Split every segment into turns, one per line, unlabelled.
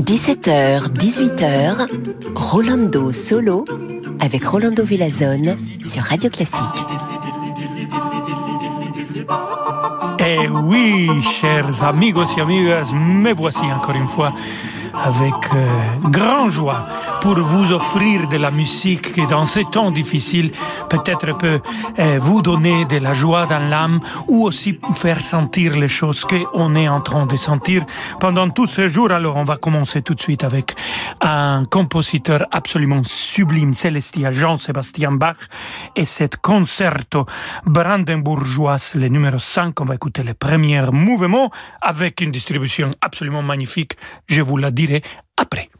17h, 18h, Rolando Solo avec Rolando Villazone sur Radio Classique.
Eh oui, chers amigos et amigas, me voici encore une fois avec euh, grand joie pour vous offrir de la musique qui, dans ces temps difficiles, peut-être peut euh, vous donner de la joie dans l'âme ou aussi faire sentir les choses qu'on est en train de sentir pendant tous ces jours. Alors, on va commencer tout de suite avec un compositeur absolument sublime, Célestia Jean-Sébastien Bach, et cet concerto brandenbourgeois, le numéro 5. On va écouter le premier mouvement avec une distribution absolument magnifique. Je vous la dirai après.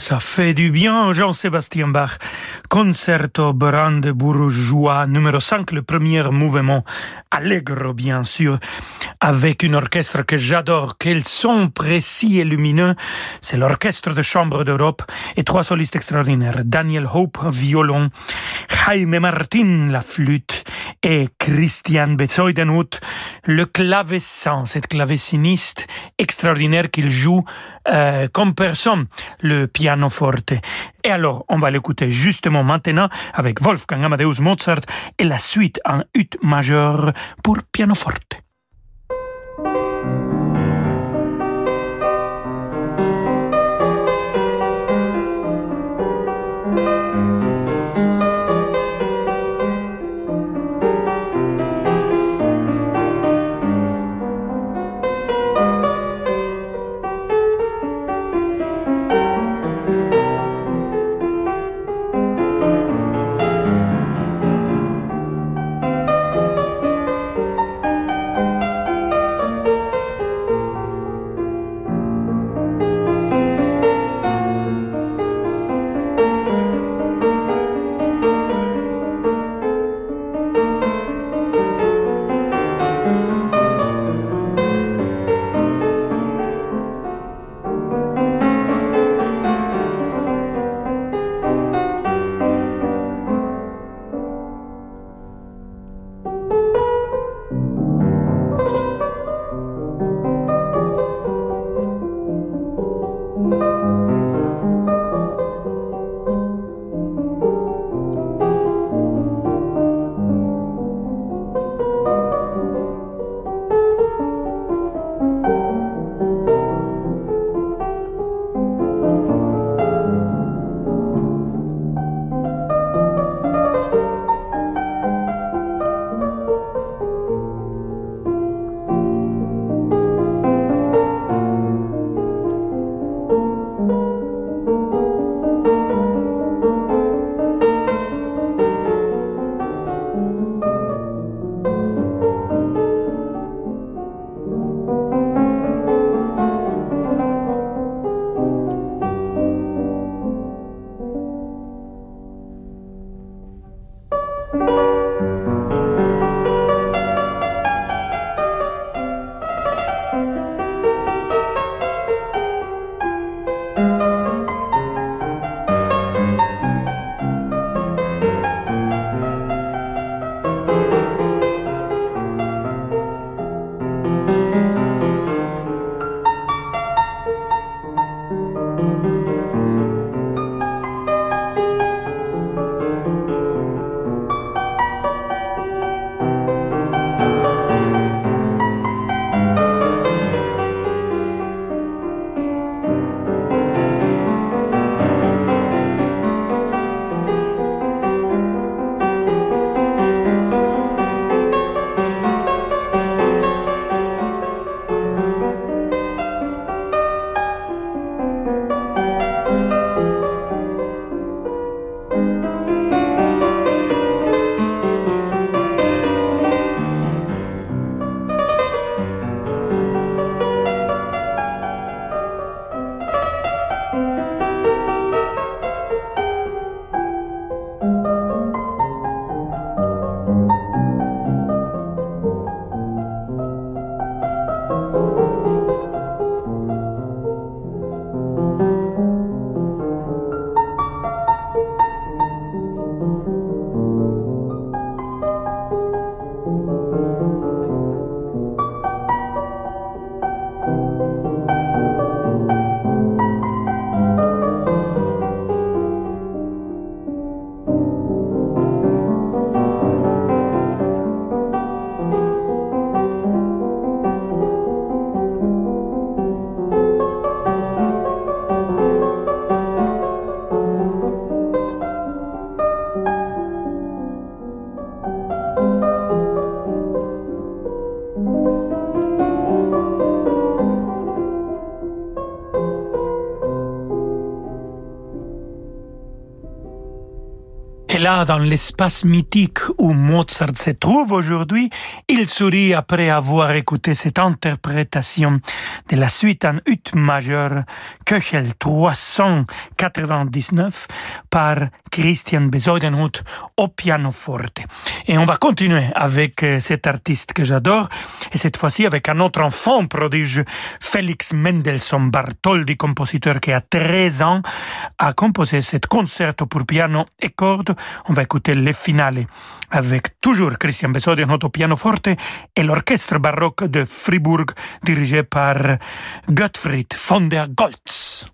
Ça fait du bien, Jean-Sébastien Bach. Concerto brandebourgeois numéro 5, le premier mouvement. Allegro, bien sûr. Avec une orchestre que j'adore. Quels son précis et lumineux. C'est l'orchestre de chambre d'Europe et trois solistes extraordinaires. Daniel Hope, violon. Jaime Martin, la flûte. Et Christian Bezoidenhut, le clavecin. Cette claveciniste extraordinaire qu'il joue euh, comme personne le Et alors, on va l'écouter justement maintenant avec Wolfgang Amadeus Mozart et la suite en ut majeur pour pianoforte. Dans l'espace mythique où Mozart se trouve aujourd'hui, il sourit après avoir écouté cette interprétation de la suite en ut majeur Köchel 399 par Christian Besoidenhut au pianoforte. Et on va continuer avec euh, cet artiste que j'adore, et cette fois-ci avec un autre enfant prodige, Félix Mendelssohn Bartholdy, compositeur qui a 13 ans, a composé cet concerto pour piano et cordes on va écouter le finale avec toujours Christian Besodi en pianoforte et l'orchestre baroque de Fribourg dirigé par Gottfried von der Goltz.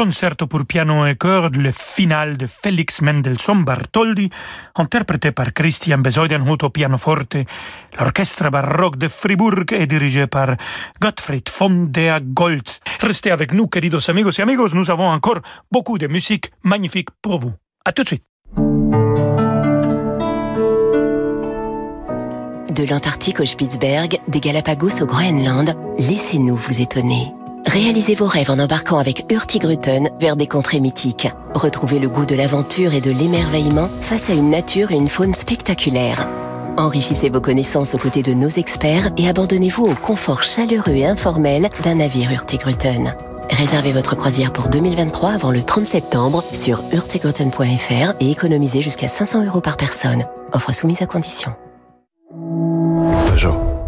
Concerto pour piano et chœur, le final de Félix Mendelssohn Bartholdy, interprété par Christian Besoidenhut au pianoforte. L'orchestre baroque de Fribourg est dirigé par Gottfried von der Goltz. Restez avec nous, queridos amigos et amigos, nous avons encore beaucoup de musique magnifique pour vous. À tout de suite.
De l'Antarctique au Spitzberg, des Galapagos au Groenland, laissez-nous vous étonner. Réalisez vos rêves en embarquant avec Hurtigruten vers des contrées mythiques. Retrouvez le goût de l'aventure et de l'émerveillement face à une nature et une faune spectaculaires. Enrichissez vos connaissances aux côtés de nos experts et abandonnez-vous au confort chaleureux et informel d'un navire Hurtigruten. Réservez votre croisière pour 2023 avant le 30 septembre sur hurtigruten.fr et économisez jusqu'à 500 euros par personne. Offre soumise à condition.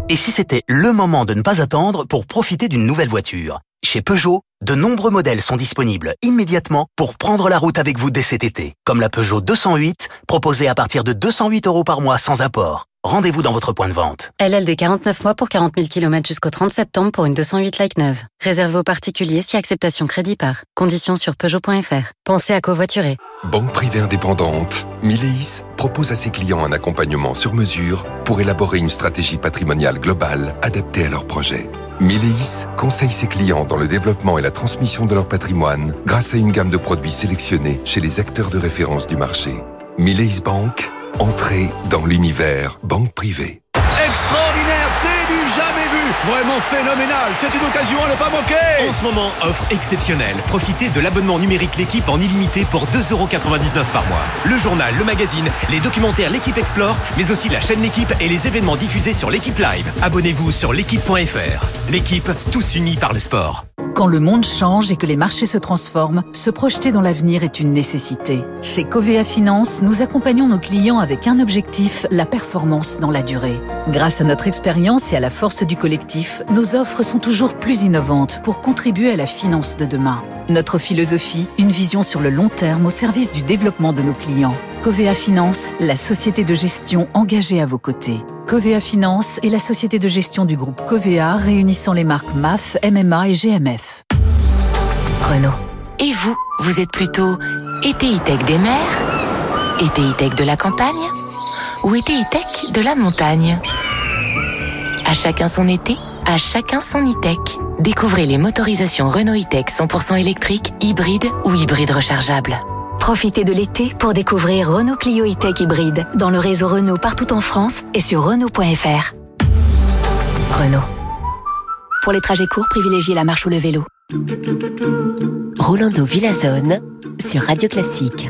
Et si c'était le moment de ne pas attendre pour profiter d'une nouvelle voiture? Chez Peugeot, de nombreux modèles sont disponibles immédiatement pour prendre la route avec vous dès cet été, comme la Peugeot 208, proposée à partir de 208 euros par mois sans apport. Rendez-vous dans votre point de vente.
LLD 49 mois pour 40 000 km jusqu'au 30 septembre pour une 208 like neuve. Réservé aux particuliers si acceptation crédit par. Conditions sur Peugeot.fr. Pensez à covoiturer.
Banque privée indépendante, Mileis propose à ses clients un accompagnement sur mesure pour élaborer une stratégie patrimoniale globale adaptée à leurs projets. Mileis conseille ses clients dans le développement et la transmission de leur patrimoine grâce à une gamme de produits sélectionnés chez les acteurs de référence du marché. Mileis Bank, entrée dans l'univers banque privée.
Extraordinaire, c'est du jamais vu, vraiment phénoménal, c'est une occasion à ne pas manquer.
En ce moment, offre exceptionnelle. Profitez de l'abonnement numérique L'équipe en illimité pour 2,99€ par mois. Le journal, le magazine, les documentaires L'équipe Explore, mais aussi la chaîne L'équipe et les événements diffusés sur l'équipe live. Abonnez-vous sur l'équipe.fr. L'équipe, tous unis par le sport.
Quand le monde change et que les marchés se transforment, se projeter dans l'avenir est une nécessité. Chez Covea Finance, nous accompagnons nos clients avec un objectif, la performance dans la durée. Grâce à notre expérience et à la force du collectif, nos offres sont toujours plus innovantes pour contribuer à la finance de demain. Notre philosophie, une vision sur le long terme au service du développement de nos clients. Covea Finance, la société de gestion engagée à vos côtés. Covea Finance est la société de gestion du groupe Covea réunissant les marques MAF, MMA et GMF.
Renault. Et vous, vous êtes plutôt ETI Tech des mers ETI Tech de la campagne Ou ETI Tech de la montagne? À chacun son été, à chacun son e-tech. Découvrez les motorisations Renault e-tech 100% électriques, hybrides ou hybrides rechargeables.
Profitez de l'été pour découvrir Renault Clio e-tech hybride dans le réseau Renault partout en France et sur Renault.fr.
Renault.
Pour les trajets courts, privilégiez la marche ou le vélo.
Rolando Villazone sur Radio Classique.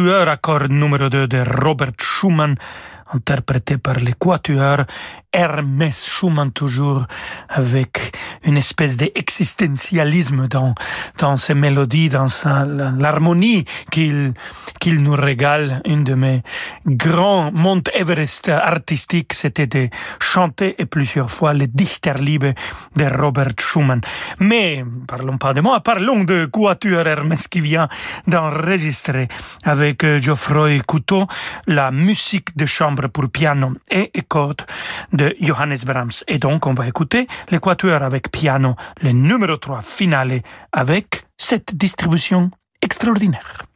Quatuor accord numéro 2 de Robert Schumann interprété par les quatuors Hermès Schumann toujours avec une espèce d'existentialisme dans, dans ses mélodies, dans l'harmonie qu'il, qu'il nous régale. Une de mes grands Mont Everest artistiques, c'était de chanter et plusieurs fois le Dichterliebe de Robert Schumann. Mais parlons pas de moi, parlons de Quatuor Hermès qui vient d'enregistrer avec Geoffroy Couteau la musique de chambre pour piano et cordes de Johannes Brahms. Et donc, on va écouter l'équateur avec piano, le numéro 3 finale, avec cette distribution extraordinaire.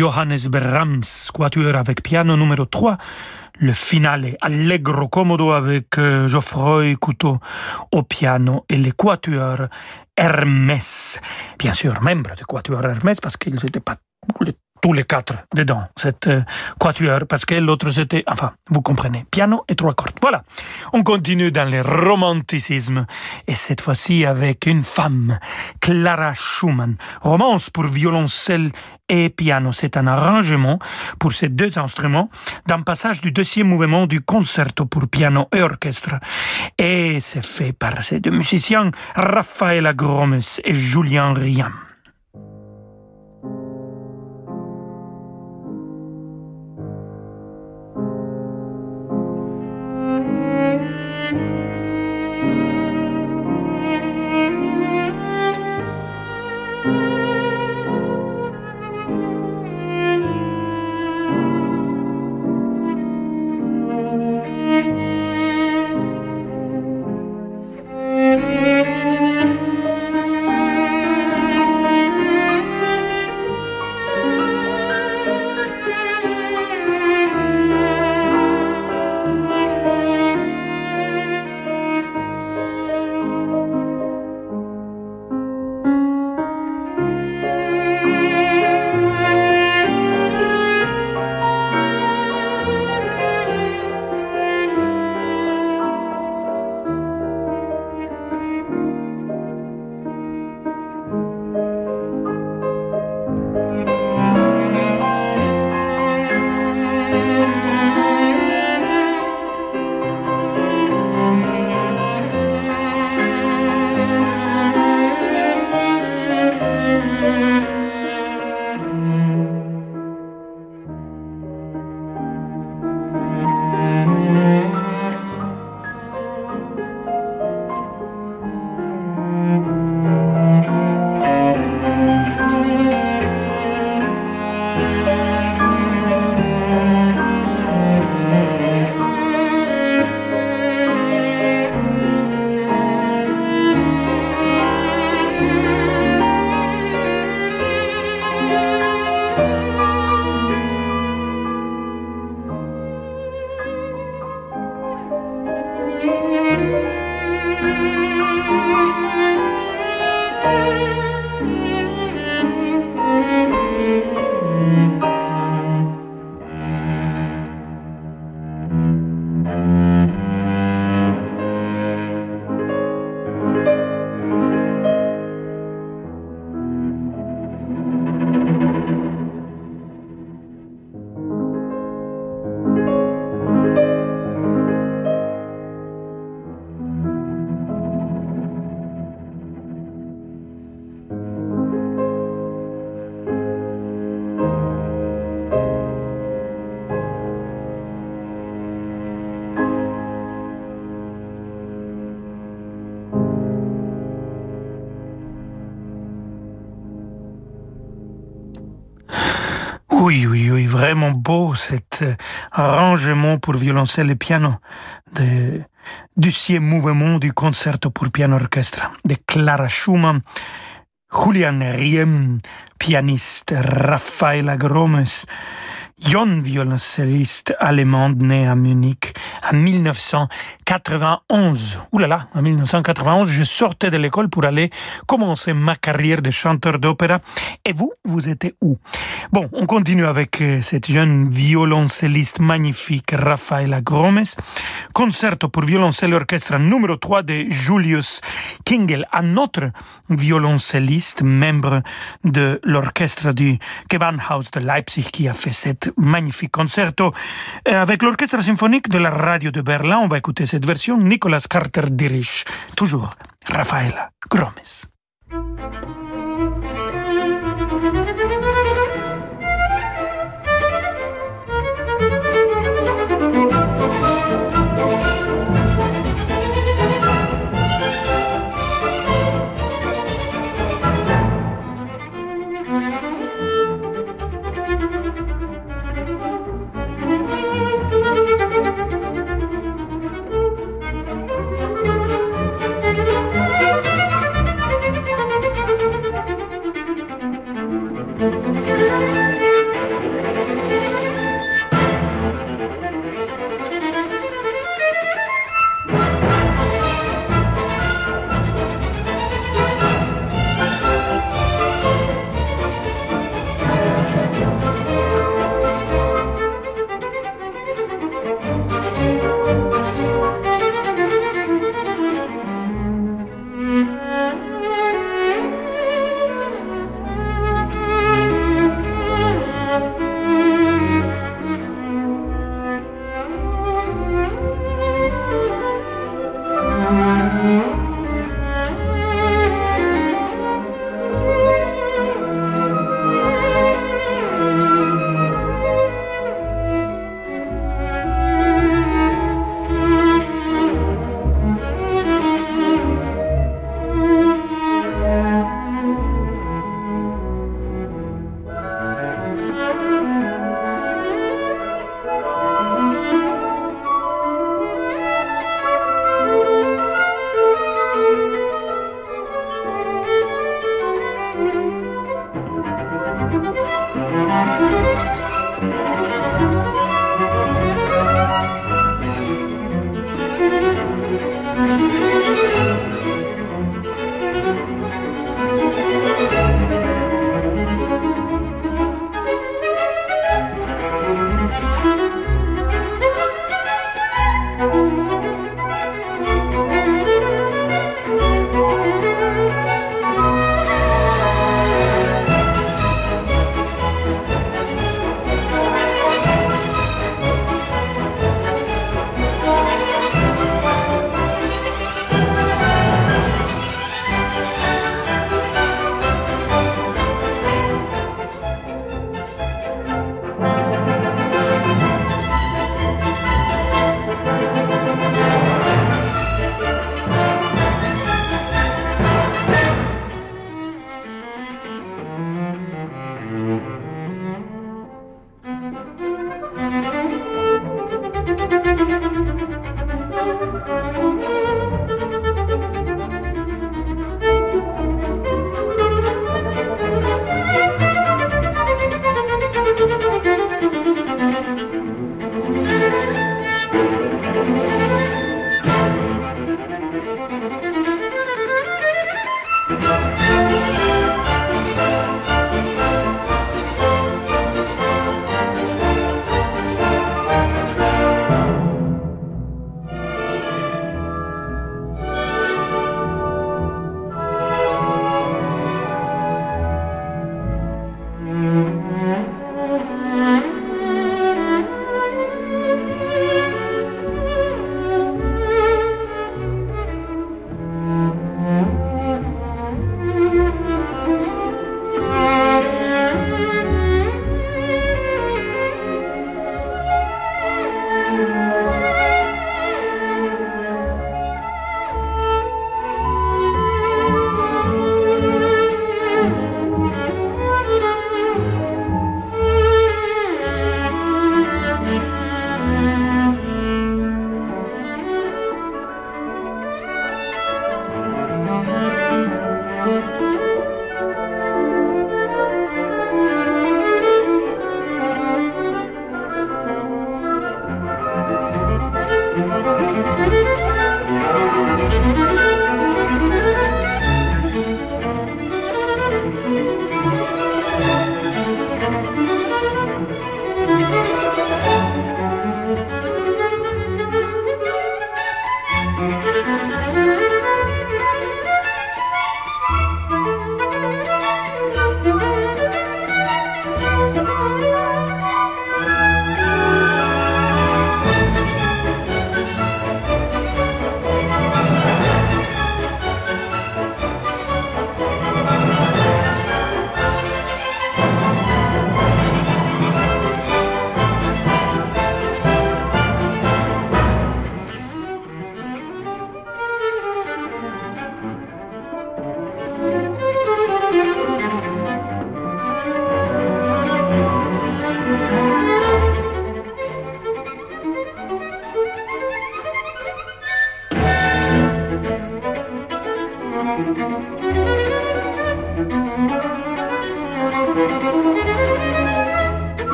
Johannes Brahms, quatuor avec piano numéro 3, le finale Allegro Commodo avec euh, Geoffroy Couteau au piano et le quatuor Hermès. Bien sûr, membre du quatuor Hermès parce qu'ils n'étaient pas tous les quatre dedans, cette euh, quatuor, parce que l'autre c'était, enfin, vous comprenez, piano et trois cordes. Voilà. On continue dans le romanticisme, et cette fois-ci avec une femme, Clara Schumann. Romance pour violoncelle et piano. C'est un arrangement pour ces deux instruments d'un passage du deuxième mouvement du concerto pour piano et orchestre. Et c'est fait par ces deux musiciens, Raffaella Gromes et Julien Riam. Cet euh, arrangement pour violoncelle et piano du sixième mouvement du concerto pour piano orchestre de Clara Schumann, Julian Riem, pianiste, Rafaela Gromes, jeune violoncelliste allemande né à Munich en 1991. Ouh là là, en 1991, je sortais de l'école pour aller commencer ma carrière de chanteur d'opéra. Et vous, vous étiez où? Bon, on continue avec euh, cette jeune violoncelliste magnifique, Rafaela Gromes. Concerto pour violoncelle orchestre numéro 3 de Julius Kingel, un autre violoncelliste, membre de l'orchestre du Gewandhaus de Leipzig qui a fait cette magnifique concerto euh, avec l'orchestre symphonique de la radio de Berlin. On va écouter cette version. Nicolas Carter dirige toujours Rafaela Gromes.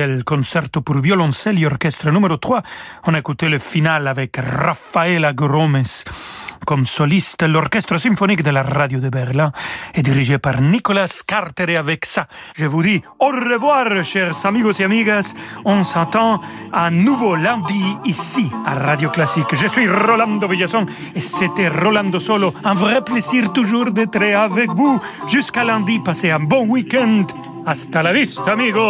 Kingel, concerto pour violoncelle et orchestre numéro 3. On a écouté le final avec Raffaella Gromes. Comme soliste, l'orchestre symphonique de la radio de Berlin est dirigé par Nicolas Carter et avec ça, je vous dis au revoir, chers amigos et amigas. On s'entend à nouveau lundi ici à Radio Classique. Je suis Rolando Villasson et c'était Rolando Solo. Un vrai plaisir toujours d'être avec vous. Jusqu'à lundi, passez un bon week-end. Hasta la vista, amigos.